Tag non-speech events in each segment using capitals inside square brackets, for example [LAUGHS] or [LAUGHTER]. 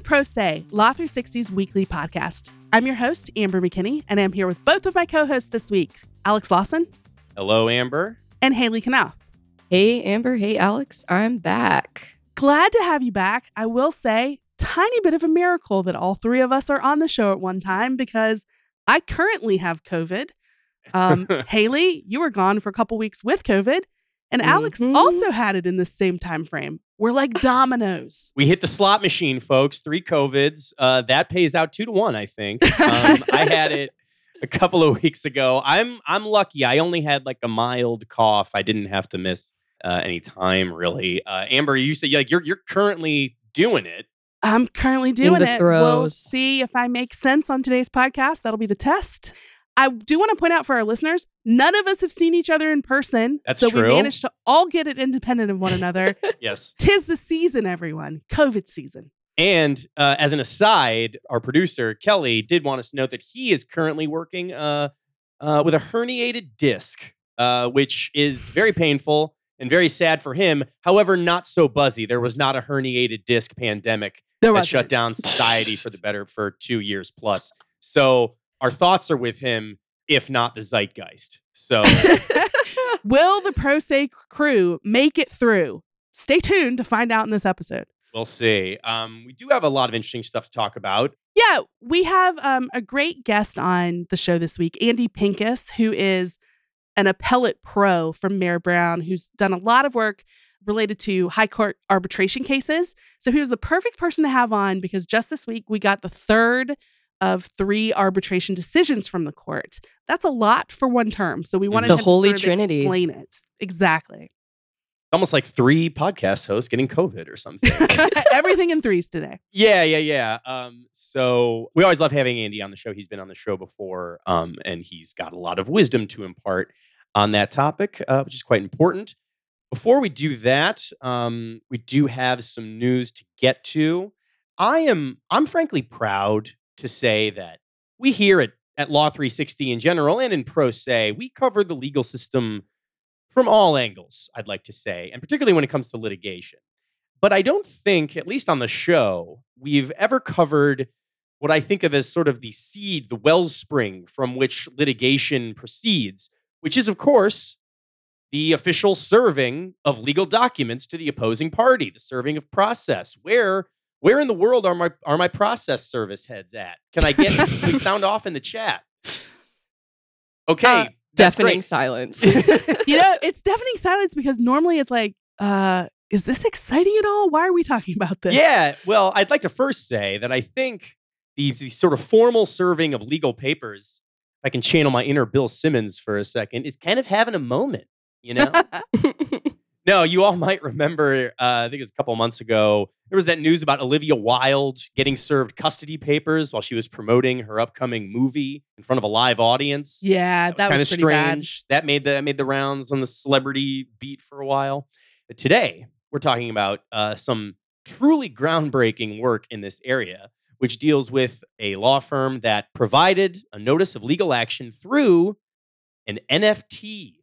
to Pro Say, Law 360's weekly podcast. I'm your host, Amber McKinney, and I'm here with both of my co hosts this week, Alex Lawson Hello, Amber. and Hailey Konnath. Hey, Amber. Hey, Alex. I'm back. Glad to have you back. I will say, tiny bit of a miracle that all three of us are on the show at one time because I currently have COVID. Um, [LAUGHS] Hailey, you were gone for a couple weeks with COVID, and Alex Mhm. also had it in the same time frame. We're like dominoes. [LAUGHS] We hit the slot machine, folks. Three COVIDs. Uh, that pays out two to one, I think. Um, [LAUGHS] I had it a couple of weeks ago. I'm I'm lucky. I only had like a mild cough. I didn't have to miss uh, any time really. Uh, Amber, you said like you're you're currently doing it. I'm currently doing the it. We'll see if I make sense on today's podcast. That'll be the test. I do want to point out for our listeners, none of us have seen each other in person. That's so we managed to all get it independent of one [LAUGHS] another. Yes. Tis the season, everyone. COVID season. And uh, as an aside, our producer Kelly did want us to note that he is currently working uh, uh, with a herniated disc, uh, which is very painful and very sad for him. However, not so buzzy. There was not a herniated disc pandemic There that shut down society for the better for two years plus. So our thoughts are with him, if not the zeitgeist. So [LAUGHS] Will the Pro Say crew make it through? Stay tuned to find out in this episode. we'll see. Um, we do have a lot of interesting stuff to talk about. Yeah, we have um, a great guest on the show this week, Andy Pincus, who is an appellate pro from Mayer Brown, who's done a lot of work related to high court arbitration cases. So he was the perfect person to have on because just this week we got the third of three arbitration decisions from the court. That's a lot for one term. So we wanted The him Holy to sort of Trinity. explain it exactly. Almost like three podcast hosts getting COVID or something. [LAUGHS] Everything in threes today. Yeah, yeah, yeah. Um, so we always love having Andy on the show. He's been on the show before, um, and he's got a lot of wisdom to impart on that topic, uh, which is quite important. Before we do that, um, we do have some news to get to. I am, I'm frankly proud to say that we here at at Law 360 in general and in Pro Say, we cover the legal system from all angles. I'd like to say, and particularly when it comes to litigation. But I don't think, at least on the show, we've ever covered what I think of as sort of the seed, the wellspring from which litigation proceeds, which is, of course, the official serving of legal documents to the opposing party, the serving of process. Where where in the world are my are my process service heads at? Can I get can [LAUGHS] we sound off in the chat? Okay, Uh, that's Deafening great. silence. [LAUGHS] you know, it's deafening silence because normally it's like, uh, is this exciting at all? Why are we talking about this? Yeah, well, I'd like to first say that I think the, the sort of formal serving of legal papers, if I can channel my inner Bill Simmons for a second, is kind of having a moment, you know? [LAUGHS] no, you all [LAUGHS] might remember, uh, I think it was a couple months ago, there was that news about Olivia Wilde getting served custody papers while she was promoting her upcoming movie in front of a live audience. Yeah, that kind was, of pretty bad. strange. That made the that made the rounds on the celebrity beat for a while. But today we're talking about uh, some truly groundbreaking work in this area, which deals with a law firm that provided a notice of legal action through an NFT.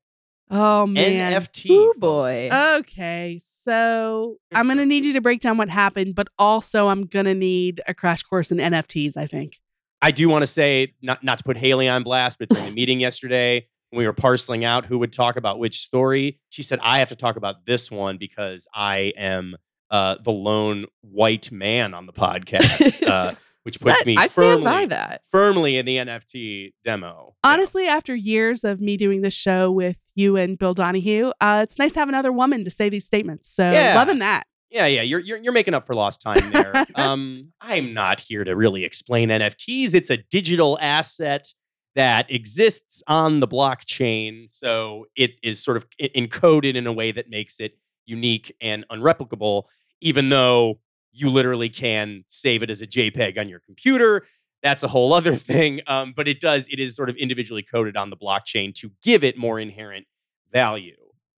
Oh man. NFT. Ooh, boy. Okay, so I'm gonna need you to break down what happened, but also I'm gonna need a crash course in NFTs. I think. I do want to say, not not to put Hailey on blast, but during the [LAUGHS] meeting yesterday, when we were parceling out who would talk about which story, she said, I have to talk about this one because I am uh, the lone white man on the podcast, [LAUGHS] uh, which puts That- me I stand firmly, by that. firmly in the NFT demo. Honestly, after years of me doing this show with you and Bill Donahue, uh, it's nice to have another woman to say these statements. So Yeah. loving that. Yeah, yeah, you're, you're you're making up for lost time there. [LAUGHS] um, I'm not here to really explain NFTs. It's a digital asset that exists on the blockchain, so it is sort of encoded in a way that makes it unique and unreplicable. Even though you literally can save it as a JPEG on your computer, that's a whole other [LAUGHS] thing. Um, but it does it is sort of individually coded on the blockchain to give it more inherent value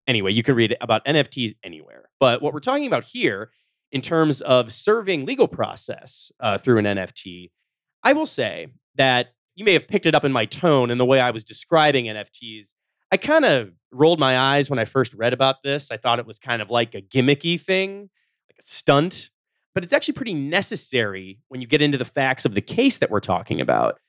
anyway, you can read about NFTs anywhere. But what we're talking about here, in terms of serving legal process uh, through an NFT, I will say that you may have picked it up in my tone and the way I was describing NFTs. I kind of rolled my eyes when I first read about this. I thought it was kind of like a gimmicky thing, like a stunt. But it's actually pretty necessary when you get into the facts of the case that we're talking about.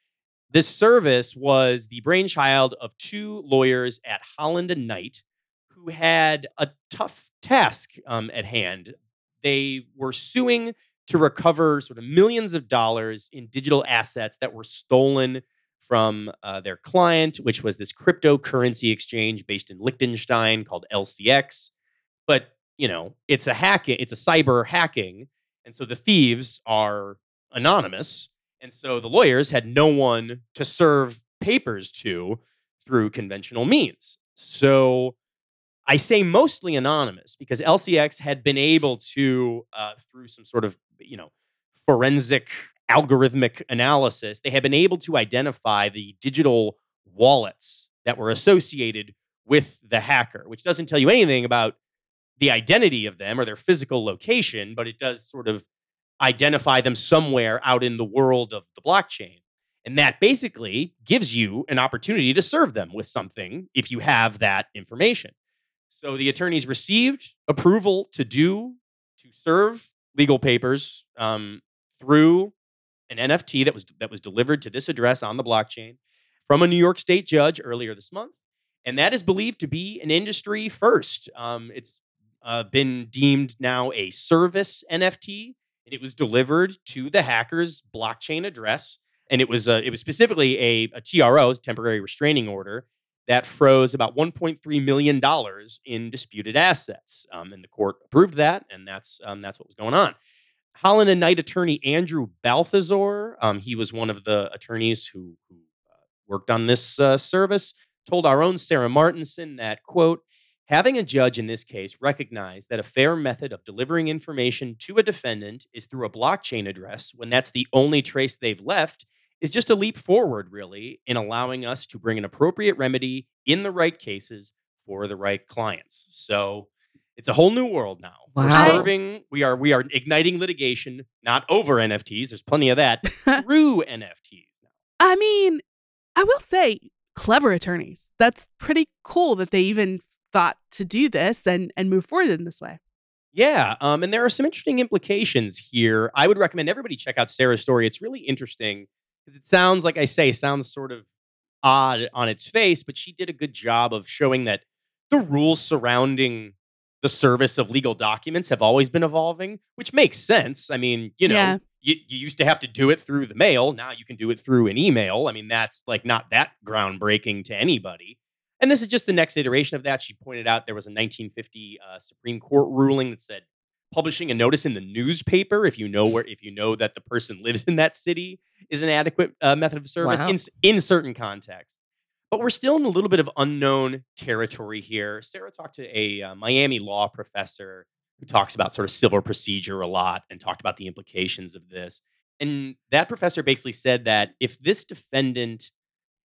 This service was the brainchild of two lawyers at Holland and Knight who had a tough task um, at hand. They were suing to recover sort of millions of dollars in digital assets that were stolen from uh, their client, which was this cryptocurrency exchange based in Liechtenstein called LCX. But you know, it's a hacking, it's a cyber hacking, and so the thieves are anonymous, and so the lawyers had no one to serve papers to through conventional means. So I say mostly anonymous because LCX had been able to, uh, through some sort of you know forensic algorithmic analysis, they had been able to identify the digital wallets that were associated with the hacker, which doesn't tell you anything about the identity of them or their physical location, but it does sort of identify them somewhere out in the world of the blockchain. And that basically gives you an opportunity to serve them with something if you have that information. So the attorneys received approval to do, to serve legal papers um, through an NFT that was that was delivered to this address on the blockchain from a New York State judge earlier this month, and that is believed to be an industry first. Um, it's uh, been deemed now a service NFT, and it was delivered to the hacker's blockchain address, and it was uh, it was specifically a, a TRO, temporary restraining order, that froze about 1.3 million dollars in disputed assets, um, and the court approved that, and that's um, that's what was going on. Holland and Knight attorney Andrew Balthazar, um, he was one of the attorneys who, who uh, worked on this uh, service, told our own Sarah Martinson that, quote, having a judge in this case recognize that a fair method of delivering information to a defendant is through a blockchain address when that's the only trace they've left is just a leap forward, really, in allowing us to bring an appropriate remedy in the right cases for the right clients. So, it's a whole new world now. Wow. We're serving, we are we are igniting litigation, not over NFTs. There's plenty of that [LAUGHS] through NFTs now. I mean, I will say, clever attorneys. That's pretty cool that they even thought to do this and and move forward in this way. Yeah, um, and there are some interesting implications here. I would recommend everybody check out Sarah's story. It's really interesting because it sounds like I say sounds sort of odd on its face, but she did a good job of showing that the rules surrounding the service of legal documents have always been evolving, which makes sense. I mean, you know, Yeah. you, you used to have to do it through the mail. Now you can do it through an email. I mean, that's like not that groundbreaking to anybody. And this is just the next iteration of that. She pointed out there was a 1950 uh, Supreme Court ruling that said publishing a notice in the newspaper if you know where if you know that the person [LAUGHS] lives in that city is an adequate uh, method of service Wow. in in certain contexts. But we're still in a little bit of unknown territory here. Sarah talked to a uh, Miami law professor who talks about sort of civil procedure a lot and talked about the implications of this. And that professor basically said that if this defendant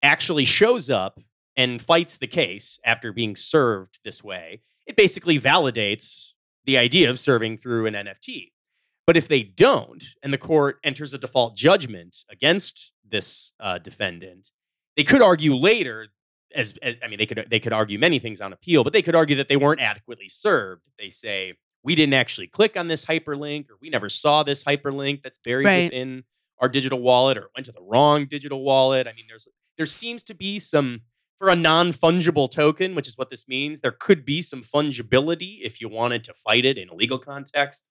actually shows up and fights the case after being served this way, it basically validates the idea of serving through an NFT. But if they don't, and the court enters a default judgment against this uh, defendant, they could argue later, as, as I mean, they could they could argue many things on appeal, but they could argue that they weren't adequately served. They say we didn't actually click on this hyperlink, or we never saw this hyperlink that's buried Right. within our digital wallet, or went to the wrong digital wallet. I mean, there's there seems to be some for a non-fungible token, which is what this means. There could be some fungibility if you wanted to fight it in a legal context.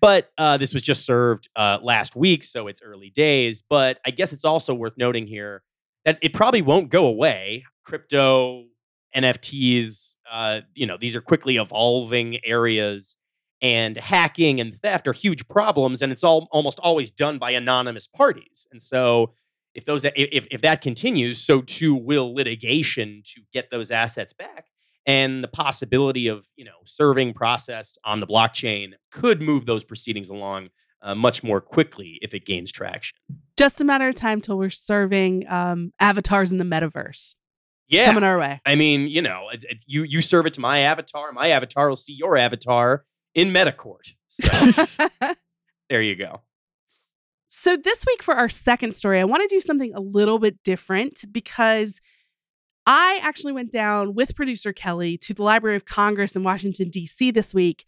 But uh, this was just served uh, last week, so it's early days. But I guess it's also worth noting here that it probably won't go away. Crypto, NFTs, uh, you know, these are quickly evolving areas, and hacking and theft are huge problems, and it's all almost always done by anonymous parties. And so, if those if if that continues, so too will litigation to get those assets back. And the possibility of you know serving process on the blockchain could move those proceedings along uh, much more quickly if it gains traction. Just a matter of time till we're serving um, avatars in the metaverse. It's Yeah, coming our way. I mean, you know, it, it- you you serve it to my avatar, my avatar will see your avatar in MetaCourt. So [LAUGHS] there you go. So, this week for our second story, I want to do something a little bit different because I actually went down with producer Kelly to the Library of Congress in Washington, D.C. this week.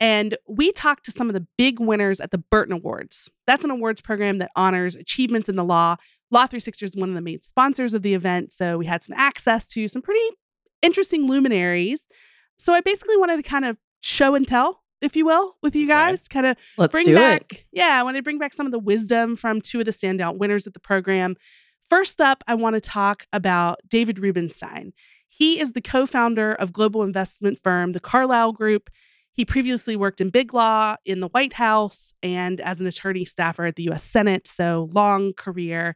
And we talked to some of the big winners at the Burton Awards. That's an awards program that honors achievements in the law. Law 360 is one of the main sponsors of the event. So we had some access to some pretty interesting luminaries. So I basically wanted to kind of show and tell, if you will, with you guys, kind of bring back, it. yeah, I want to bring back some of the wisdom from two of the standout winners at the program. First up, I want to talk about David Rubenstein. He is the co founder of global investment firm, the Carlyle Group. He previously worked in big law in the White House and as an attorney staffer at the US Senate, so long career.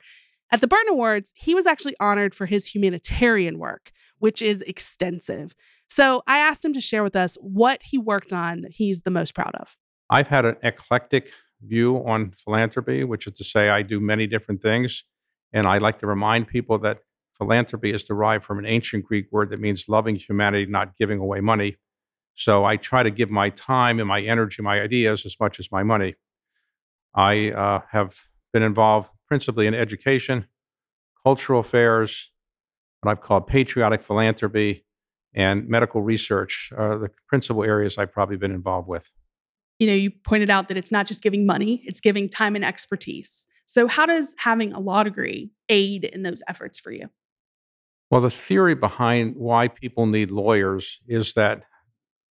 At the Burton Awards, he was actually honored for his humanitarian work, which is extensive. So I asked him to share with us what he worked on that he's the most proud of. I've had an eclectic view on philanthropy, which is to say, I do many different things. And I like to remind people that philanthropy is derived from an ancient Greek word that means loving humanity, not giving away money. So I try to give my time and my energy, my ideas as much as my money. I uh, have been involved principally in education, cultural affairs, what I've called patriotic philanthropy, and medical research are the principal areas I've probably been involved with. you know, you pointed out that it's not just giving money, it's giving time and expertise. So, how does having a law degree aid in those efforts for you? Well, the theory behind why people need lawyers is that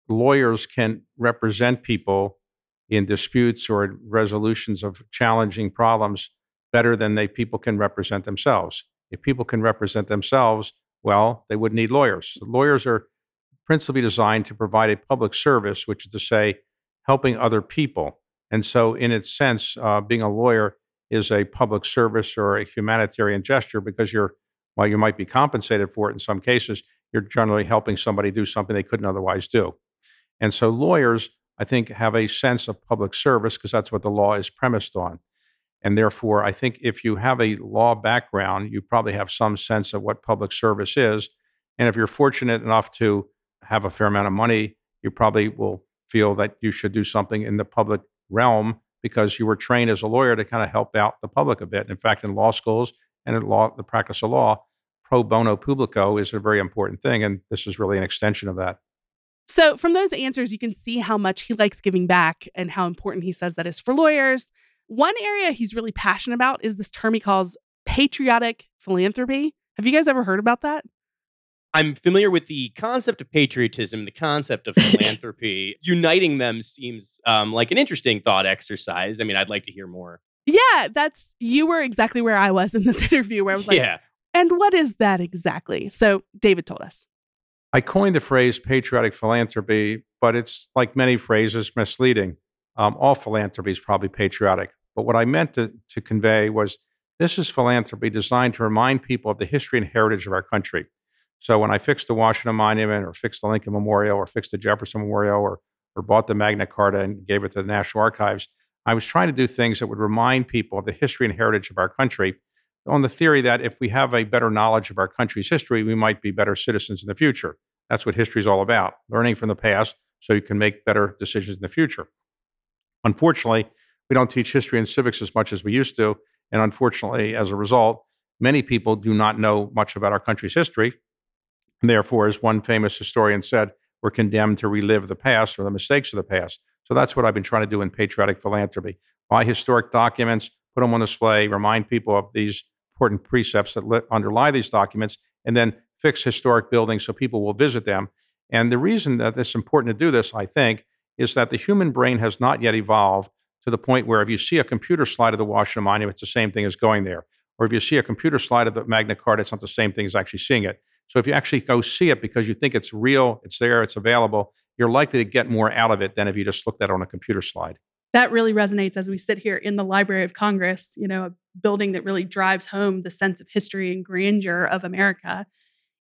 lawyers can represent people in disputes or resolutions of challenging problems better than they people can represent themselves. If people can represent themselves, well, they would need lawyers. Lawyers are principally designed to provide a public service, which is to say, helping other people. And so, in its sense, uh, being a lawyer is a public service or a humanitarian gesture because you're while you might be compensated for it in some cases, you're generally helping somebody do something they couldn't otherwise do. And so lawyers, I think, have a sense of public service because that's what the law is premised on. And therefore, I think if you have a law background, you probably have some sense of what public service is. And if you're fortunate enough to have a fair amount of money, you probably will feel that you should do something in the public realm because you were trained as a lawyer to kind of help out the public a bit. In fact, in law schools and in law, the practice of law, pro bono publico is a very important thing. And this is really an extension of that. So, from those answers, you can see how much he likes giving back and how important he says that is for lawyers. One area he's really passionate about is this term he calls patriotic philanthropy. Have you guys ever heard about that? I'm familiar with the concept of patriotism, the concept of [LAUGHS] philanthropy. Uniting them seems um, like an interesting thought exercise. I mean, I'd like to hear more. Yeah, that's you were exactly where I was in this [LAUGHS] interview where I was like, yeah, and what is that exactly? So, David told us. I coined the phrase patriotic philanthropy, but it's like many phrases, misleading. Um, all philanthropy is probably patriotic. But what I meant to, to convey was this is philanthropy designed to remind people of the history and heritage of our country. So when I fixed the Washington Monument or fixed the Lincoln Memorial or fixed the Jefferson Memorial or, or bought the Magna Carta and gave it to the National Archives, I was trying to do things that would remind people of the history and heritage of our country on the theory that if we have a better knowledge of our country's history, we might be better citizens in the future. That's what history is all about learning from the past so you can make better decisions in the future. Unfortunately, we don't teach history and civics as much as we used to. And unfortunately, as a result, many people do not know much about our country's history. And therefore, as one famous historian said, we're condemned to relive the past or the mistakes of the past. So that's what I've been trying to do in patriotic philanthropy. Buy historic documents, put them on display, remind people of these important precepts that li- underlie these documents, and then fix historic buildings so people will visit them. And the reason that it's important to do this, I think, is that the human brain has not yet evolved to the point where if you see a computer slide of the Washington Monument, it's the same thing as going there. Or if you see a computer slide of the Magna Carta, it's not the same thing as actually seeing it. So if you actually go see it because you think it's real, it's there, it's available, you're likely to get more out of it than if you just looked at it on a computer slide. That really resonates as we sit here in the Library of Congress, you know, a building that really drives home the sense of history and grandeur of America.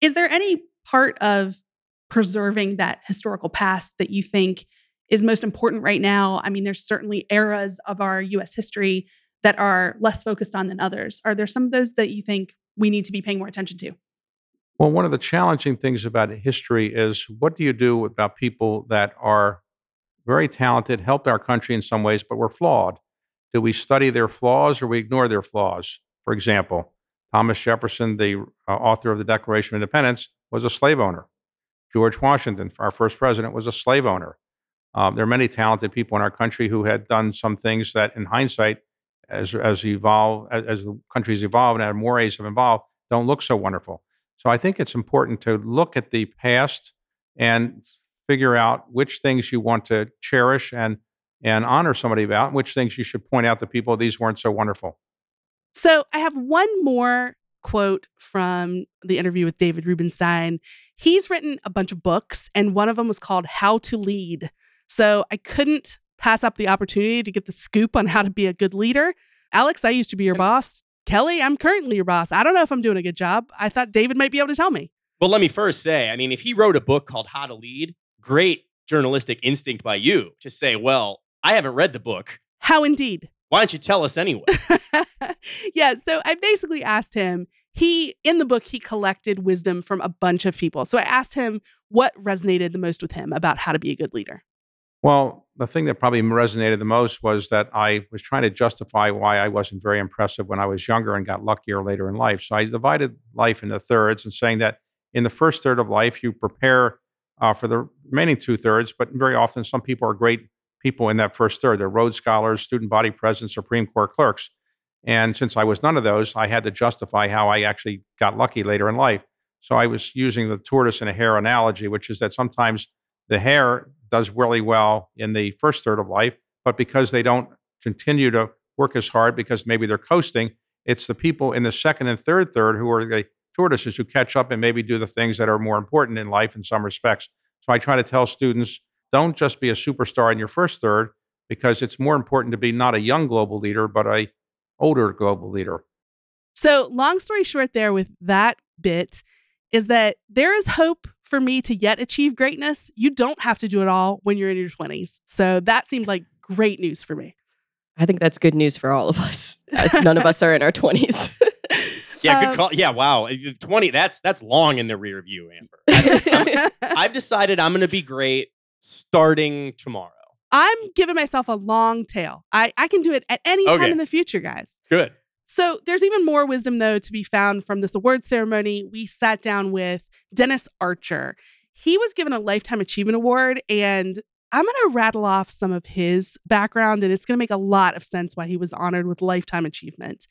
Is there any part of preserving that historical past that you think is most important right now? I mean, there's certainly eras of our US history that are less focused on than others. Are there some of those that you think we need to be paying more attention to? Well, one of the challenging things about history is what do you do about people that are very talented, helped our country in some ways, but were flawed? Do we study their flaws or we ignore their flaws? For example, Thomas Jefferson, the uh, author of the Declaration of Independence, was a slave owner. George Washington, our first president, was a slave owner. Um, there are many talented people in our country who had done some things that, in hindsight, as as evolve as, as the countries evolve and more mores have evolved, don't look so wonderful. So I think it's important to look at the past and figure out which things you want to cherish and and honor somebody about, which things you should point out to people these weren't so wonderful. So I have one more quote from the interview with David Rubenstein. He's written a bunch of books, and one of them was called How to Lead. So I couldn't pass up the opportunity to get the scoop on how to be a good leader. Alex, I used to be your boss. Kelly, I'm currently your boss. I don't know if I'm doing a good job. I thought David might be able to tell me. Well, let me first say, I mean, if he wrote a book called How to Lead, great journalistic instinct by you to say, well, I haven't read the book. How indeed? Why don't you tell us anyway? [LAUGHS] yeah, so I basically asked him, he in the book he collected wisdom from a bunch of people. So I asked him what resonated the most with him about how to be a good leader. Well, the thing that probably resonated the most was that I was trying to justify why I wasn't very impressive when I was younger and got luckier later in life. So I divided life into thirds and saying that in the first third of life, you prepare uh, for the remaining two thirds, but very often some people are great people in that first third. They're Rhodes Scholars, student body presidents, Supreme Court clerks. And since I was none of those, I had to justify how I actually got lucky later in life. So I was using the tortoise and a hare analogy, which is that sometimes the hare does really well in the first third of life, but because they don't continue to work as hard because maybe they're coasting, it's the people in the second and third third who are the tortoises who catch up and maybe do the things that are more important in life in some respects. So I try to tell students don't just be a superstar in your first third because it's more important to be not a young global leader but a older global leader. So, long story short there with that bit is that there is hope for me to yet achieve greatness. You don't have to do it all when you're in your 20s. So, that seemed like great news for me. I think that's good news for all of us, [LAUGHS] as none of us are in our 20s. [LAUGHS] Yeah, good um, call. Yeah, wow. Uh, 20, that's that's long in the rear view, Amber. [LAUGHS] I've decided I'm going to be great starting tomorrow. I'm giving myself a long tail. I, I can do it at any okay. time in the future, guys. Good. So there's even more wisdom, though, to be found from this award ceremony. We sat down with Dennis Archer. He was given a Lifetime Achievement Award, and I'm going to rattle off some of his background, and it's going to make a lot of sense why he was honored with Lifetime Achievement.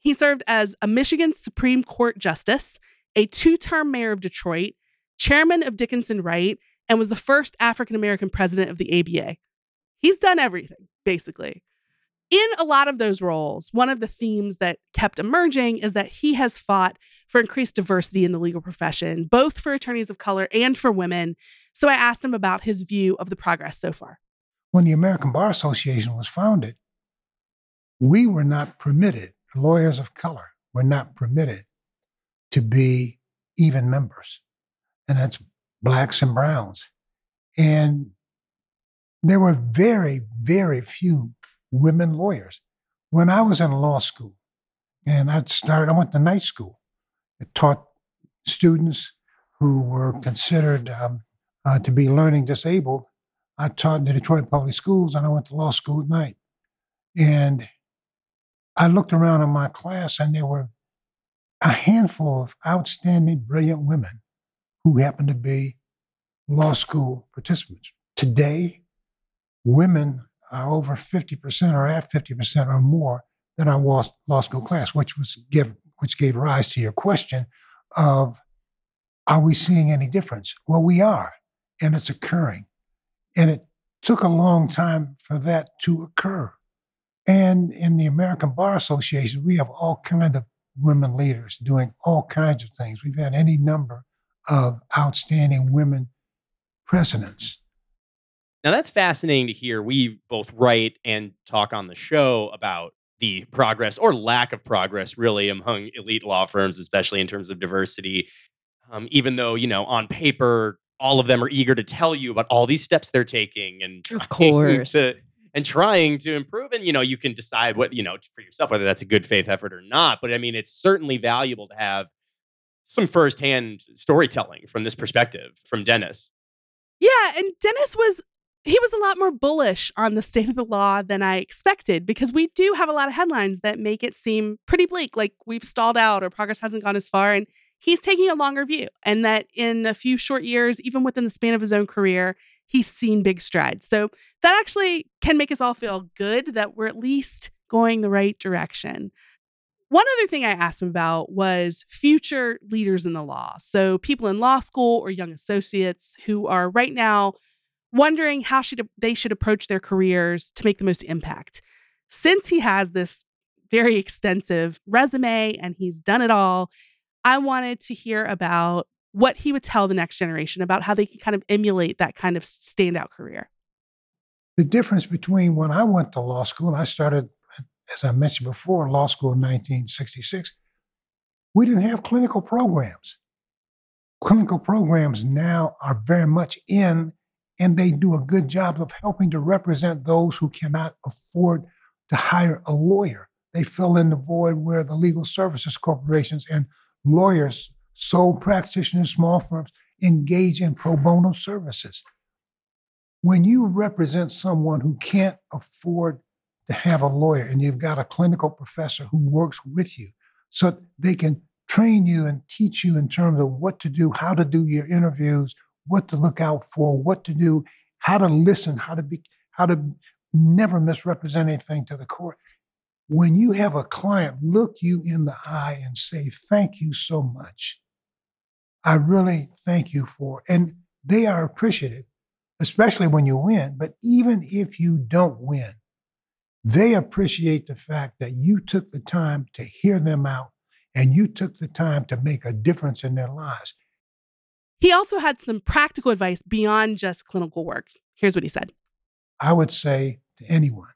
He served as a Michigan Supreme Court Justice, a two term mayor of Detroit, chairman of Dickinson Wright, and was the first African American president of the ABA. He's done everything, basically. In a lot of those roles, one of the themes that kept emerging is that he has fought for increased diversity in the legal profession, both for attorneys of color and for women. So I asked him about his view of the progress so far. When the American Bar Association was founded, we were not permitted, lawyers of color were not permitted to be even members. And that's blacks and browns. And there were very, very few women lawyers. When I was in law school, and I'd started, I went to night school. It taught students who were considered um, uh, to be learning disabled. I taught in the Detroit Public Schools, and I went to law school at night. And I looked around in my class, and there were a handful of outstanding, brilliant women who happened to be law school participants. Today, women are over 50% or at 50% or more than our law school class, which was give which gave rise to your question of are we seeing any difference? Well, we are, and it's occurring. And it took a long time for that to occur. And in the American Bar Association, we have all kind of women leaders doing all kinds of things. We've had any number of outstanding women presidents. Now that's fascinating to hear. We both write and talk on the show about the progress or lack of progress, really, among elite law firms, especially in terms of diversity. Um, even though you know on paper all of them are eager to tell you about all these steps they're taking and of [LAUGHS] course to, and trying to improve and you know you can decide what you know for yourself whether that's a good faith effort or not but i mean it's certainly valuable to have some firsthand storytelling from this perspective from dennis yeah, and Dennis was he was a lot more bullish on the state of the law than I expected because we do have a lot of headlines that make it seem pretty bleak, like we've stalled out or progress hasn't gone as far. And he's taking a longer view, and that in a few short years, even within the span of his own career, he's seen big strides. So that actually can make us all feel good that we're at least going the right direction. One other thing I asked him about was future leaders in the law. So, people in law school or young associates who are right now wondering how should they should approach their careers to make the most impact. Since he has this very extensive resume and he's done it all, I wanted to hear about what he would tell the next generation about how they can kind of emulate that kind of standout career. The difference between when I went to law school and I started as I mentioned before, law school in 1966, we didn't have clinical programs. Clinical programs now are very much in, and they do a good job of helping to represent those who cannot afford to hire a lawyer. They fill in the void where the legal services corporations and lawyers, sole practitioners, small firms engage in pro bono services. When you represent someone who can't afford to have a lawyer and you've got a clinical professor who works with you so they can train you and teach you in terms of what to do, how to do your interviews, what to look out for, what to do, how to listen, how to be, how to never misrepresent anything to the court. When you have a client look you in the eye and say, Thank you so much. I really thank you for, and they are appreciative, especially when you win. But even if you don't win, they appreciate the fact that you took the time to hear them out and you took the time to make a difference in their lives. He also had some practical advice beyond just clinical work. Here's what he said I would say to anyone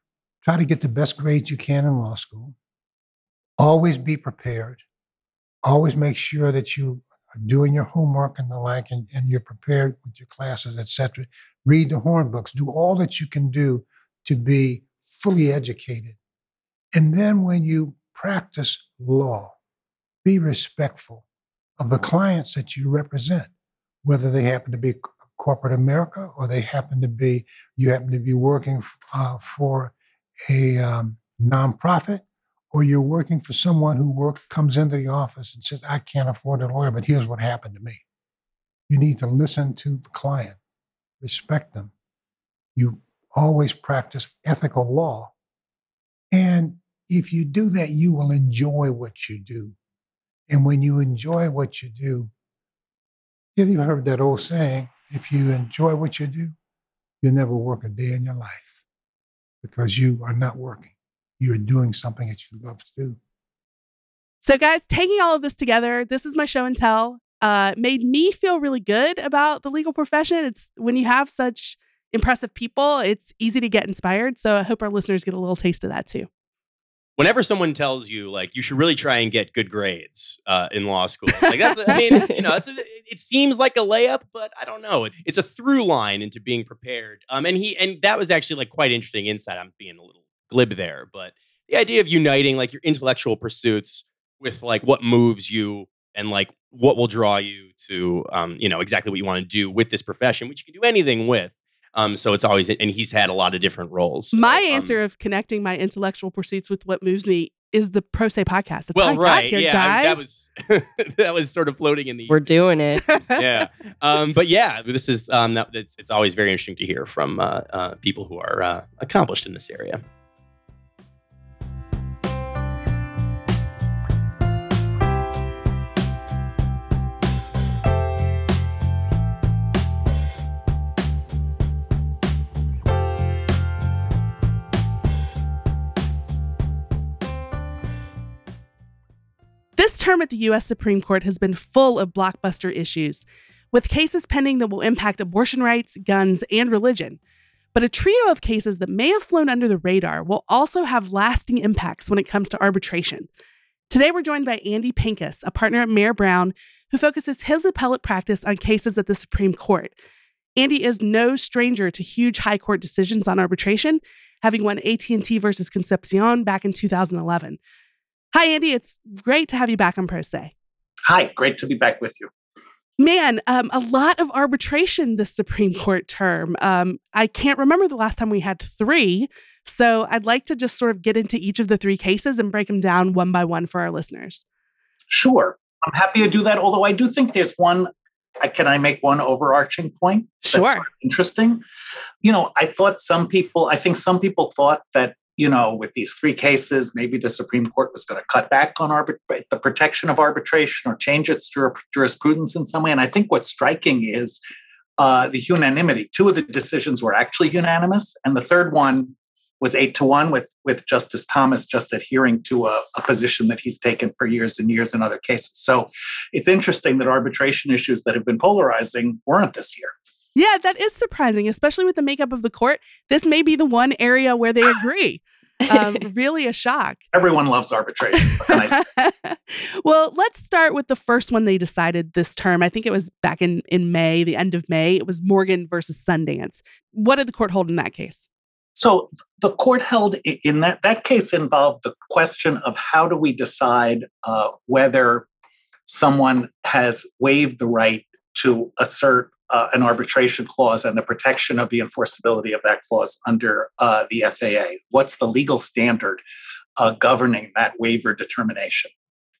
try to get the best grades you can in law school, always be prepared, always make sure that you are doing your homework and the like, and, and you're prepared with your classes, etc. Read the horn books, do all that you can do to be fully educated. And then when you practice law, be respectful of the clients that you represent, whether they happen to be corporate America or they happen to be, you happen to be working uh, for a um, nonprofit or you're working for someone who work, comes into the office and says, I can't afford a lawyer, but here's what happened to me. You need to listen to the client, respect them. You always practice ethical law. And if you do that, you will enjoy what you do. And when you enjoy what you do, you've heard that old saying if you enjoy what you do, you'll never work a day in your life because you are not working. You're doing something that you love to do. So, guys, taking all of this together, this is my show and tell. Uh, made me feel really good about the legal profession. It's when you have such impressive people, it's easy to get inspired. So I hope our listeners get a little taste of that too. Whenever someone tells you like you should really try and get good grades uh, in law school, like that's I mean you know that's a, it seems like a layup, but I don't know. It, it's a through line into being prepared. Um, and he and that was actually like quite interesting insight. I'm being a little glib there, but the idea of uniting like your intellectual pursuits with like what moves you and like what will draw you to um, you know exactly what you want to do with this profession, which you can do anything with. Um, so it's always, and he's had a lot of different roles. So, my um, answer of connecting my intellectual pursuits with what moves me is the Pro Say podcast. That's well, how I right, got here, yeah, guys. that was [LAUGHS] that was sort of floating in the. We're doing it. [LAUGHS] yeah, um, but yeah, this is um, that, it's, it's always very interesting to hear from uh, uh, people who are uh, accomplished in this area. This term at the U.S. Supreme Court has been full of blockbuster issues, with cases pending that will impact abortion rights, guns, and religion. But a trio of cases that may have flown under the radar will also have lasting impacts when it comes to arbitration. Today, we're joined by Andy Pincus, a partner at Mayer Brown, who focuses his appellate practice on cases at the Supreme Court. Andy is no stranger to huge high court decisions on arbitration, having won AT&T versus Concepcion back in 2011. Hi, Andy. It's great to have you back on Pro Say. Hi, great to be back with you. Man, um, a lot of arbitration this Supreme Court term. Um, I can't remember the last time we had three. So I'd like to just sort of get into each of the three cases and break them down one by one for our listeners. Sure. I'm happy to do that, although I do think there's one can I make one overarching point? Sure. interesting. You know, I thought some people, I think some people thought that you know, with these three cases, maybe the Supreme Court was going to cut back on arbit- the protection of arbitration or change its jur- jurisprudence in some way. And I think what's striking is uh, the unanimity. Two of the decisions were actually unanimous, and the third one was eight to one, with with Justice Thomas just adhering to a, a position that he's taken for years and years in other cases. So it's interesting that arbitration issues that have been polarizing weren't this year. Yeah, that is surprising, especially with the makeup of the court. This may be the one area where they agree. Um, [LAUGHS] really a shock. Everyone loves arbitration. [LAUGHS] well, let's start with the first one they decided this term. I think it was back in, in May, the end of May. It was Morgan versus Sundance. What did the court hold in that case? So the court held in that that case involved the question of how do we decide uh, whether someone has waived the right to assert uh, an arbitration clause and the protection of the enforceability of that clause under uh, the FAA. What's the legal standard uh, governing that waiver determination?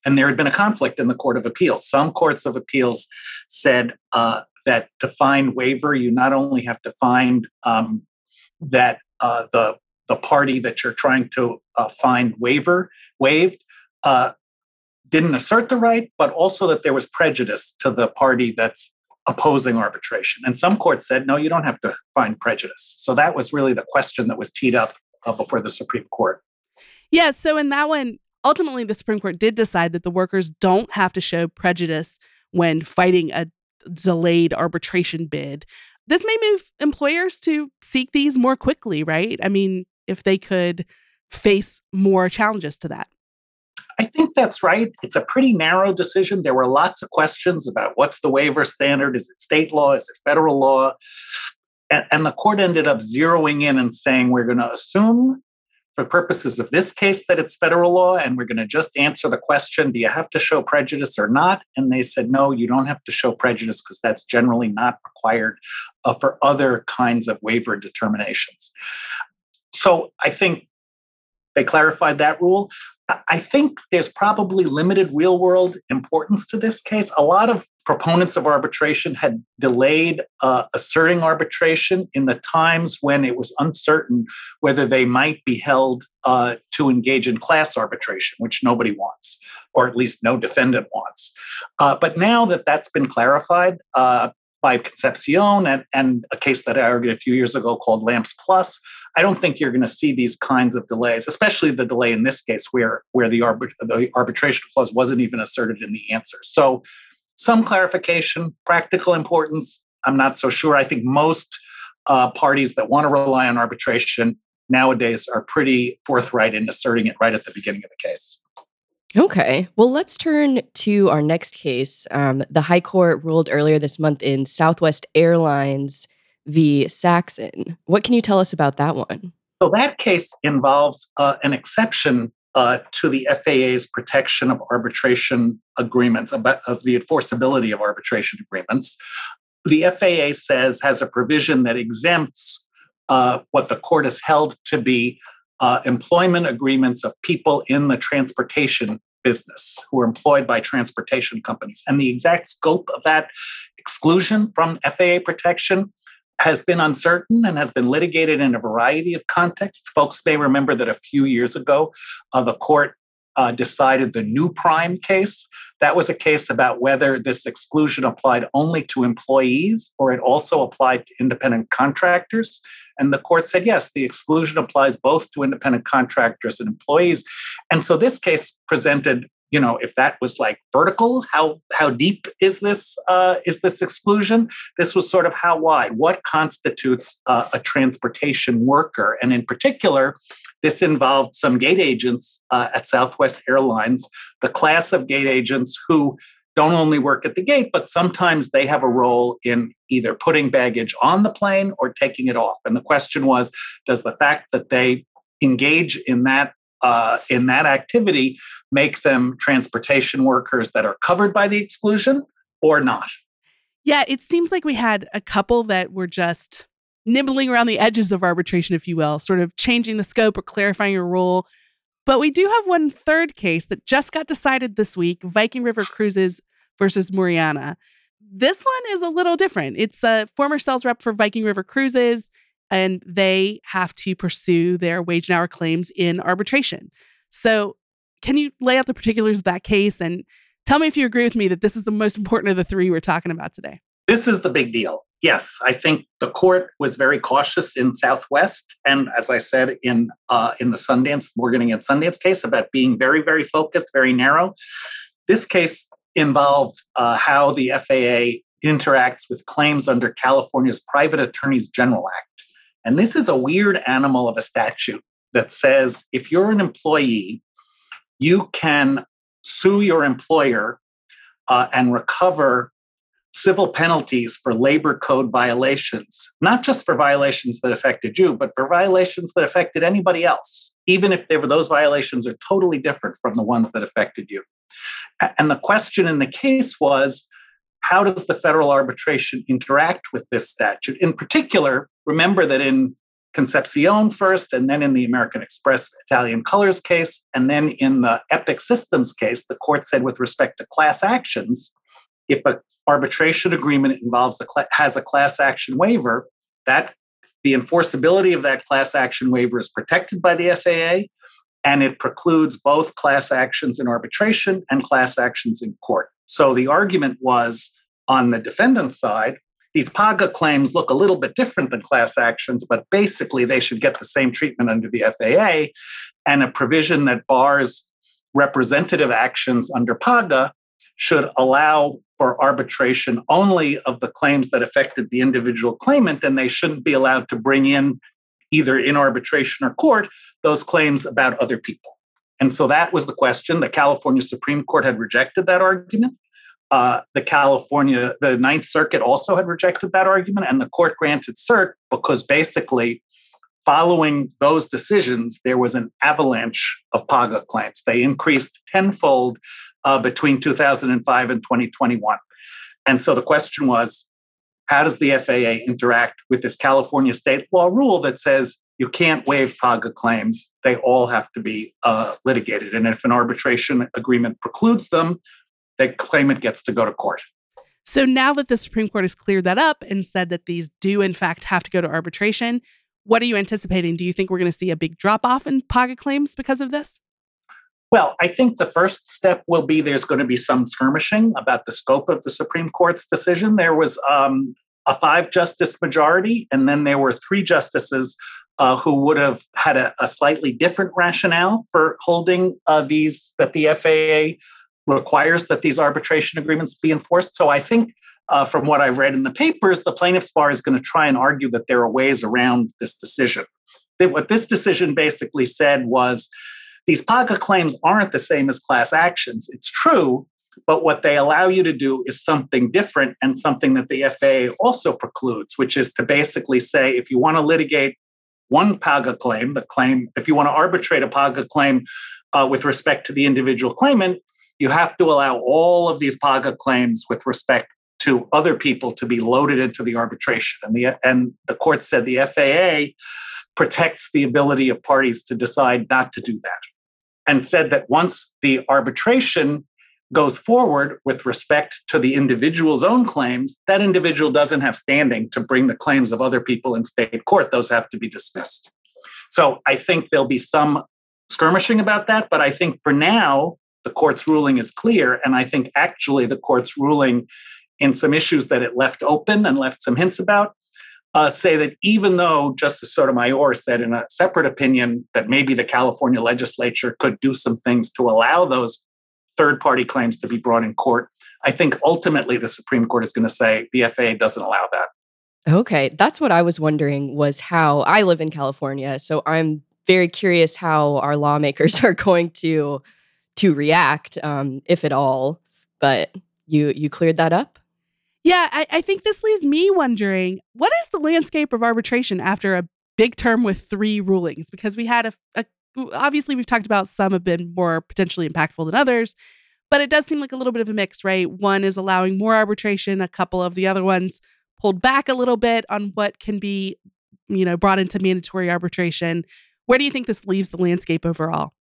And there had been a conflict in the Court of Appeals. Some courts of appeals said uh, that to find waiver, you not only have to find um, that uh, the the party that you're trying to uh, find waiver waived didn't assert the right, but also that there was prejudice to the party that's opposing arbitration. And some courts said, no, you don't have to find prejudice. So that was really the question that was teed up uh, before the Supreme Court. Yeah. So in that one, ultimately, the Supreme Court did decide that the workers don't have to show prejudice when fighting a delayed arbitration bid. This may move employers to seek these more quickly, right? I mean, if they could face more challenges to that. I think that's right. It's a pretty narrow decision. There were lots of questions about what's the waiver standard? Is it state law? Is it federal law? And, and the court ended up zeroing in and saying, we're going to assume for purposes of this case that it's federal law, and we're going to just answer the question do you have to show prejudice or not? And they said, no, you don't have to show prejudice because that's generally not required uh, for other kinds of waiver determinations. So I think they clarified that rule. I think there's probably limited real world importance to this case. A lot of proponents of arbitration had delayed uh, asserting arbitration in the times when it was uncertain whether they might be held uh, to engage in class arbitration, which nobody wants, or at least no defendant wants. Uh, but now that that's been clarified, uh, by Concepcion and, and a case that I argued a few years ago called Lamps Plus. I don't think you're going to see these kinds of delays, especially the delay in this case where, where the, arbit- the arbitration clause wasn't even asserted in the answer. So, some clarification, practical importance, I'm not so sure. I think most uh, parties that want to rely on arbitration nowadays are pretty forthright in asserting it right at the beginning of the case. Okay. Well, let's turn to our next case. Um, the High Court ruled earlier this month in Southwest Airlines v. Saxon. What can you tell us about that one? So, that case involves uh, an exception uh, to the FAA's protection of arbitration agreements, about, of the enforceability of arbitration agreements. The FAA says has a provision that exempts uh, what the court has held to be uh, employment agreements of people in the transportation business who are employed by transportation companies. And the exact scope of that exclusion from FAA protection has been uncertain and has been litigated in a variety of contexts. Folks may remember that a few years ago, uh, the court uh, decided the new prime case. That was a case about whether this exclusion applied only to employees or it also applied to independent contractors. And the court said, yes, the exclusion applies both to independent contractors and employees. And so this case presented you know if that was like vertical how how deep is this uh, is this exclusion? This was sort of how wide. What constitutes uh, a transportation worker? And in particular this involved some gate agents uh, at southwest airlines the class of gate agents who don't only work at the gate, but sometimes they have a role in either putting baggage on the plane or taking it off. And the question was, does the fact that they engage in that uh, in that activity make them transportation workers that are covered by the exclusion or not? Yeah, it seems like we had a couple that were just nibbling around the edges of arbitration, if you will, sort of changing the scope or clarifying a rule. But we do have one third case that just got decided this week Viking River Cruises versus Moriana. this one is a little different. It's a former sales rep for Viking River Cruises, and they have to pursue their wage and hour claims in arbitration. So, can you lay out the particulars of that case and tell me if you agree with me that this is the most important of the three we're talking about today? This is the big deal. Yes, I think the court was very cautious in Southwest, and as I said in uh, in the Sundance Morgan against Sundance case about being very, very focused, very narrow. This case involved uh, how the FAA interacts with claims under California's Private Attorneys General Act. And this is a weird animal of a statute that says if you're an employee, you can sue your employer uh, and recover civil penalties for labor code violations, not just for violations that affected you, but for violations that affected anybody else, even if they were, those violations are totally different from the ones that affected you. And the question in the case was how does the federal arbitration interact with this statute? In particular, remember that in Concepcion first, and then in the American Express Italian Colors case, and then in the Epic Systems case, the court said with respect to class actions, if an arbitration agreement involves a cl- has a class action waiver, that the enforceability of that class action waiver is protected by the FAA, and it precludes both class actions in arbitration and class actions in court. So the argument was on the defendant's side, these PAGA claims look a little bit different than class actions, but basically they should get the same treatment under the FAA. And a provision that bars representative actions under PAGA should allow for arbitration only of the claims that affected the individual claimant, and they shouldn't be allowed to bring in, either in arbitration or court, those claims about other people. And so that was the question. The California Supreme Court had rejected that argument. Uh, the California, the Ninth Circuit also had rejected that argument, and the court granted cert because basically, following those decisions, there was an avalanche of PAGA claims. They increased tenfold uh, between 2005 and 2021. And so the question was how does the FAA interact with this California state law rule that says you can't waive PAGA claims? They all have to be uh, litigated. And if an arbitration agreement precludes them, the claimant gets to go to court. So now that the Supreme Court has cleared that up and said that these do, in fact, have to go to arbitration, what are you anticipating? Do you think we're going to see a big drop off in PAGA claims because of this? Well, I think the first step will be there's going to be some skirmishing about the scope of the Supreme Court's decision. There was um, a five justice majority, and then there were three justices uh, who would have had a, a, slightly different rationale for holding uh, these that the FAA requires that these arbitration agreements be enforced. So I think, uh, from what I've read in the papers, the plaintiff's bar is going to try and argue that there are ways around this decision. That what this decision basically said was these PAGA claims aren't the same as class actions. It's true, but what they allow you to do is something different and something that the FAA also precludes, which is to basically say if you want to litigate one PAGA claim, the claim, if you want to arbitrate a PAGA claim uh, with respect to the individual claimant, you have to allow all of these PAGA claims with respect to other people to be loaded into the arbitration. And the, and the court said the FAA protects the ability of parties to decide not to do that and said that once the arbitration goes forward with respect to the individual's own claims, that individual doesn't have standing to bring the claims of other people in state court. Those have to be dismissed. So I think there'll be some skirmishing about that, but I think for now, the court's ruling is clear. And I think actually the court's ruling in some issues that it left open and left some hints about uh, say that even though Justice Sotomayor said in a separate opinion that maybe the California legislature could do some things to allow those third party claims to be brought in court, I think ultimately the Supreme Court is going to say the FAA doesn't allow that. Okay, that's what I was wondering was how I live in California, so I'm very curious how our lawmakers [LAUGHS] are going to to react, um, if at all. But you you cleared that up. Yeah, I, I think this leaves me wondering what is the landscape of arbitration after a big term with three rulings? Because we had a, a obviously we've talked about some have been more potentially impactful than others, but it does seem like a little bit of a mix, right? One is allowing more arbitration, a couple of the other ones pulled back a little bit on what can be, you know, brought into mandatory arbitration. Where do you think this leaves the landscape overall?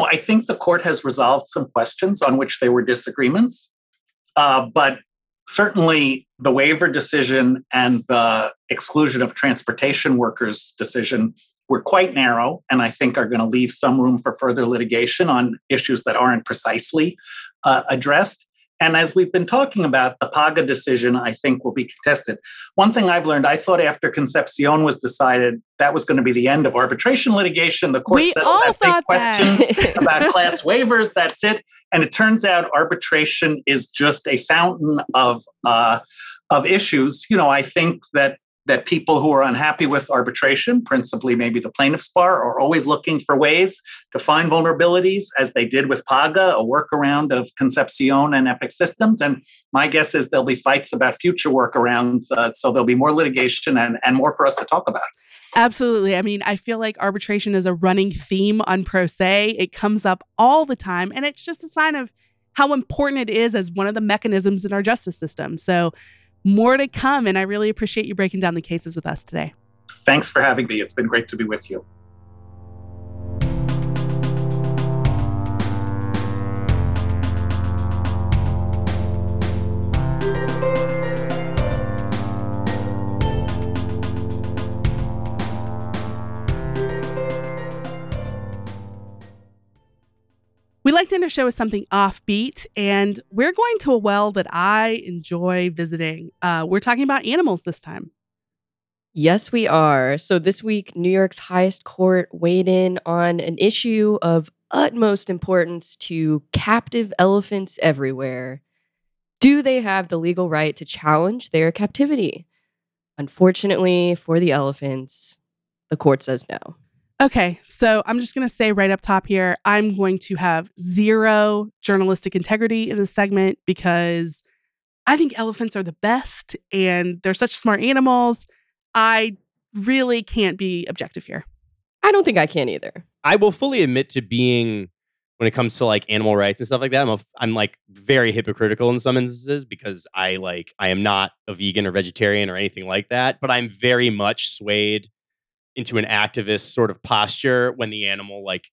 Know, I think the court has resolved some questions on which there were disagreements. Uh, but certainly the waiver decision and the exclusion of transportation workers decision were quite narrow and I think are going to leave some room for further litigation on issues that aren't precisely uh, addressed. And as we've been talking about, the PAGA decision, I think, will be contested. One thing I've learned, I thought after Concepcion was decided, that was going to be the end of arbitration litigation. The court We settled that big question that. [LAUGHS] about class waivers. That's it. And it turns out arbitration is just a fountain of uh, of issues. You know, I think that that people who are unhappy with arbitration, principally maybe the plaintiffs bar, are always looking for ways to find vulnerabilities, as they did with PAGA, a workaround of Concepcion and Epic Systems. And my guess is there'll be fights about future workarounds. Uh, so there'll be more litigation and, and more for us to talk about. Absolutely. I mean, I feel like arbitration is a running theme on Pro Say. It comes up all the time, and it's just a sign of how important it is as one of the mechanisms in our justice system. So, more to come, and I really appreciate you breaking down the cases with us today. Thanks for having me. It's been great to be with you. We like to end our show with something offbeat, and we're going to a well that I enjoy visiting. Uh, we're talking about animals this time. Yes, we are. So this week, New York's highest court weighed in on an issue of utmost importance to captive elephants everywhere. Do they have the legal right to challenge their captivity? Unfortunately for the elephants, the court says no. Okay, so I'm just going to say right up top here I'm going to have zero journalistic integrity in this segment because I think elephants are the best and they're such smart animals. I really can't be objective here. I don't think I can either. I will fully admit to being when it comes to like animal rights and stuff like that. I'm a, I'm like very hypocritical in some instances because I like I am not a vegan or vegetarian or anything like that, but I'm very much swayed into an activist sort of posture when the animal like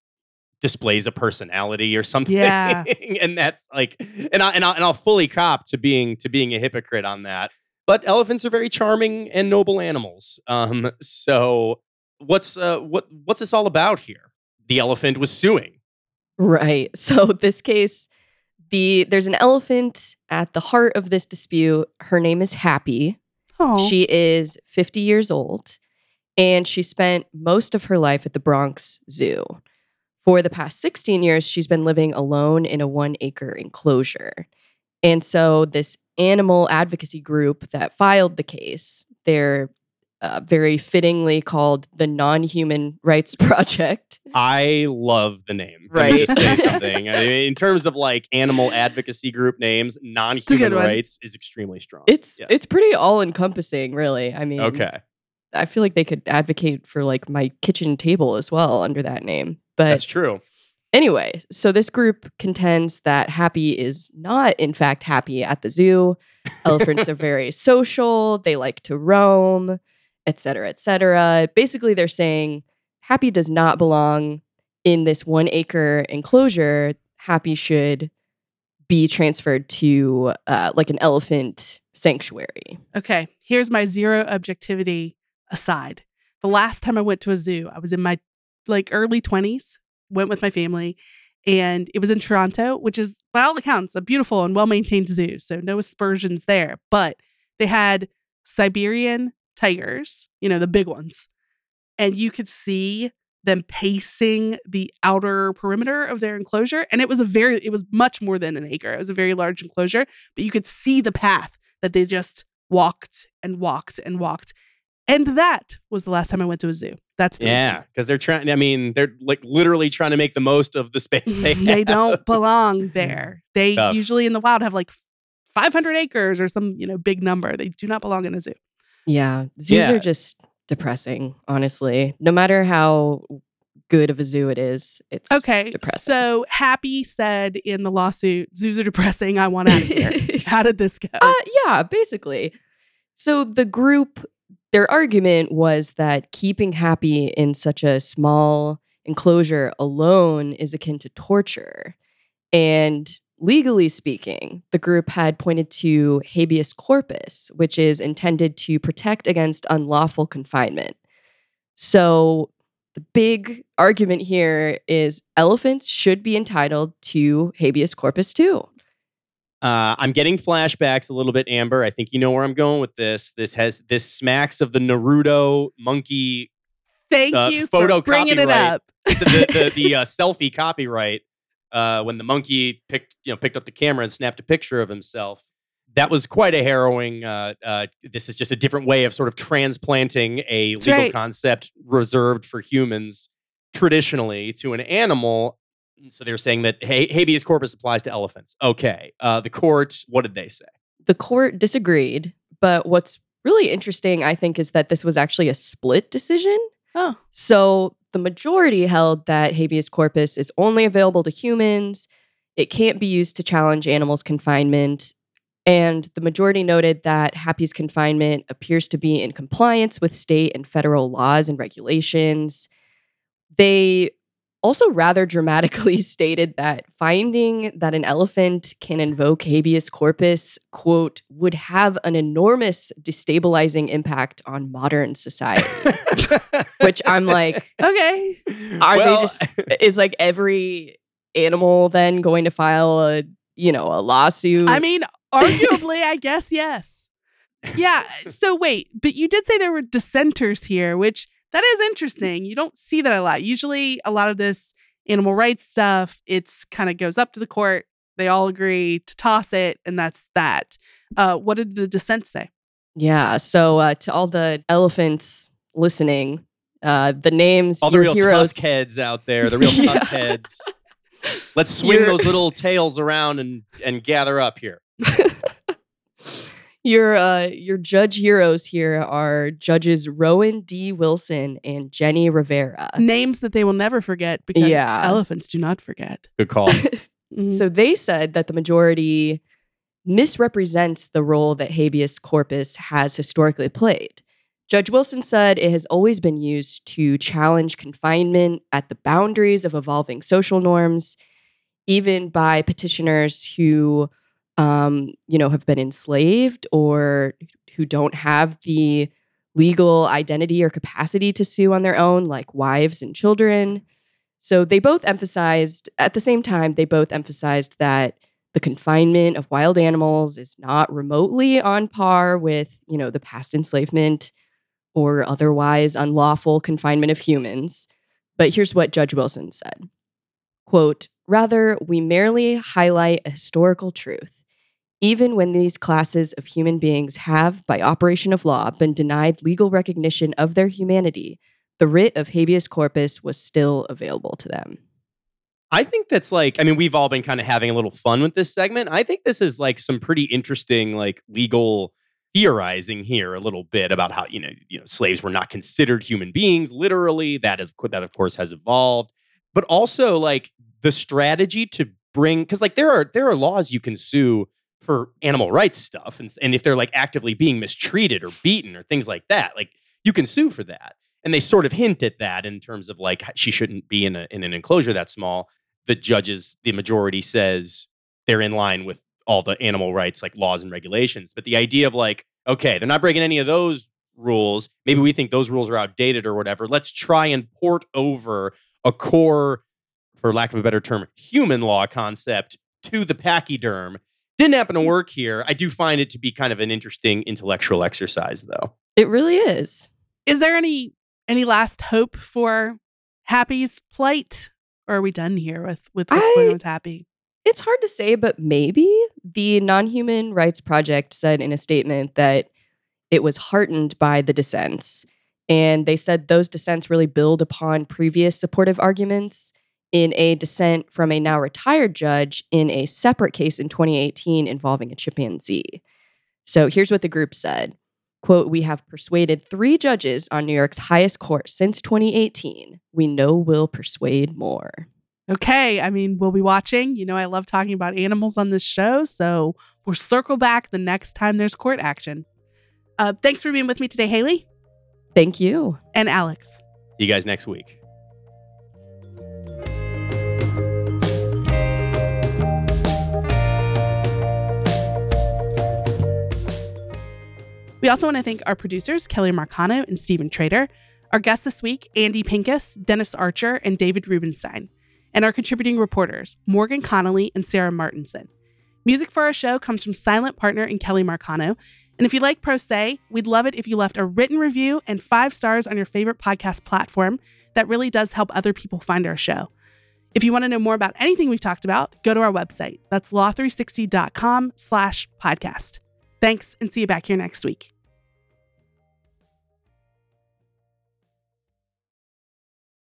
displays a personality or something. Yeah. [LAUGHS] and that's like and I and I and I'll fully cop to being to being a hypocrite on that. But elephants are very charming and noble animals. Um so what's uh what what's this all about here? The elephant was suing. Right. So [LAUGHS] this case, the there's an elephant at the heart of this dispute. Her name is Happy. Oh, She is 50 years old and she spent most of her life at the Bronx Zoo. For the past 16 years, she's been living alone in a one acre enclosure. And so, this animal advocacy group that filed the case, they're uh, very fittingly called the Non Human Rights [LAUGHS] Project. I love the name. Right. just say [LAUGHS] something. I mean, in terms of like animal advocacy group names, non-human rights is extremely strong. It's Yes. it's pretty all encompassing, really. I mean, okay. I feel like they could advocate for like my kitchen table as well under that name. But That's true. Anyway, so this group contends that Happy is not, in fact, happy at the zoo. Elephants are [LAUGHS] very social, they like to roam, etc., cetera, et cetera. Basically, they're saying Happy does not belong in this one acre enclosure. Happy should be transferred to uh, like an elephant sanctuary. okay. Here's my zero objectivity aside. The last time I went to a zoo, I was in my like early 20s, went with my family, and it was in Toronto, which is, by all accounts, a beautiful and well maintained zoo. So no aspersions there. But they had Siberian tigers, you know, the big ones. And you could see them pacing the outer perimeter of their enclosure. And it was a very, it was much more than an acre. It was a very large enclosure, but you could see the path that they just walked and walked and walked. And that was the last time I went to a zoo. That's the Yeah, because they're trying. I mean, they're like literally trying to make the most of the space [LAUGHS] they they have. don't belong [LAUGHS] there. They Tough. usually in the wild have like 500 acres or some, you know, big number. They do not belong in a zoo. Yeah, zoos Yeah. are just depressing, honestly. No matter how good of a zoo it is, it's Okay. depressing. So Happy said in the lawsuit, zoos are depressing. I want out of here. [LAUGHS] How did this go? Uh, yeah, basically. So the group, their argument was that keeping Happy in such a small enclosure alone is akin to torture. And legally speaking, the group had pointed to habeas corpus, which is intended to protect against unlawful confinement. So, the big argument here is elephants should be entitled to habeas corpus too. Uh, I'm getting flashbacks a little bit, Amber. I think you know where I'm going with this. This has this smacks of the Naruto monkey Thank uh, you photo for bringing it up. the the, the, the [LAUGHS] uh, selfie copyright uh, when the monkey picked you know picked up the camera and snapped a picture of himself. That was quite a harrowing. Uh, uh, this is just a different way of sort of transplanting a That's legal right. concept reserved for humans traditionally to an animal. So they're saying that ha- habeas corpus applies to elephants. Okay, uh, the court. What did they say? The court disagreed, but what's really interesting, I think, is that this was actually a split decision. Oh, So the majority held that habeas corpus is only available to humans. It can't be used to challenge animals' confinement. And the majority noted that happy's confinement appears to be in compliance with state and federal laws and regulations. They also rather dramatically [LAUGHS] stated that finding that an elephant can invoke habeas corpus, quote, would have an enormous destabilizing impact on modern society. [LAUGHS] Which I'm like, okay. are Well, they just is like every animal then going to file a you know a lawsuit I mean, arguably, I guess yes. Yeah. [LAUGHS] So wait, but you did say there were dissenters here, which that is interesting. You don't see that a lot. Usually, a lot of this animal rights stuff, it's kind of goes up to the court. They all agree to toss it, and that's that. Uh, what did the dissent say? yeah so uh, to all the elephants listening uh the names all the real heroes tusk heads out there, the [LAUGHS] real Yeah. tusk heads. [LAUGHS] Let's swing You're- those little tails around and and gather up here. [LAUGHS] your uh your judge heroes here are judges rowan d wilson and jenny rivera Names that they will never forget because Yeah. elephants do not forget. Good call. [LAUGHS] [LAUGHS] So they said that the majority misrepresents the role that habeas corpus has historically played. Judge Wilson said it has always been used to challenge confinement at the boundaries of evolving social norms, even by petitioners who, um, you know, have been enslaved or who don't have the legal identity or capacity to sue on their own, like wives and children. So they both emphasized, at the same time, they both emphasized that the confinement of wild animals is not remotely on par with, you know, the past enslavement or otherwise unlawful confinement of humans. But here's what Judge Wilson said. Quote, rather, we merely highlight a historical truth. Even when these classes of human beings have, by operation of law, been denied legal recognition of their humanity, the writ of habeas corpus was still available to them. I think that's like, I mean, we've all been kind of having a little fun with this segment. I think this is like some pretty interesting, like legal theorizing here a little bit about how, you know, you know, slaves were not considered human beings, literally. That is that of course has evolved. But also like the strategy to bring because like there are there are laws you can sue for animal rights stuff. And, and if they're like actively being mistreated or beaten or things like that, like you can sue for that. And they sort of hint at that in terms of like she shouldn't be in a in an enclosure that small the judges, the majority says they're in line with all the animal rights like laws and regulations. But the idea of like, okay, they're not breaking any of those rules. Maybe we think those rules are outdated or whatever. Let's try and port over a core, for lack of a better term, human law concept to the pachyderm. Didn't happen to mm. work here. I do find it to be kind of an interesting intellectual exercise, though. It really is. Is there any any last hope for Happy's plight? Or are we done here with with what's going I- on with Happy? It's hard to say, but maybe the Non Human Rights Project said in a statement that it was heartened by the dissents. And they said those dissents really build upon previous supportive arguments in a dissent from a now retired judge in a separate case in 2018 involving a chimpanzee. So here's what the group said quote we have persuaded three judges on new york's highest court since 2018 we know we'll persuade more Okay, I mean, we'll be watching. You know, I love talking about animals on this show, so we'll circle back the next time there's court action. Uh, thanks for being with me today, Hailey thank you and Alex. See you guys next week. We also want to thank our producers, Kelly Marcano and Stephen Trader, our guests this week, Andy Pincus, Dennis Archer, and David Rubenstein, and our contributing reporters, Morgan Conley and Sarah Martinson. Music for our show comes from silent partner and Kelly Marcano. And if you like Pro Say, we'd love it if you left a written review and five stars on your favorite podcast platform. That really does help other people find our show. If you want to know more about anything we've talked about, go to our website. That's law360.com slash podcast. Thanks and see you back here next week.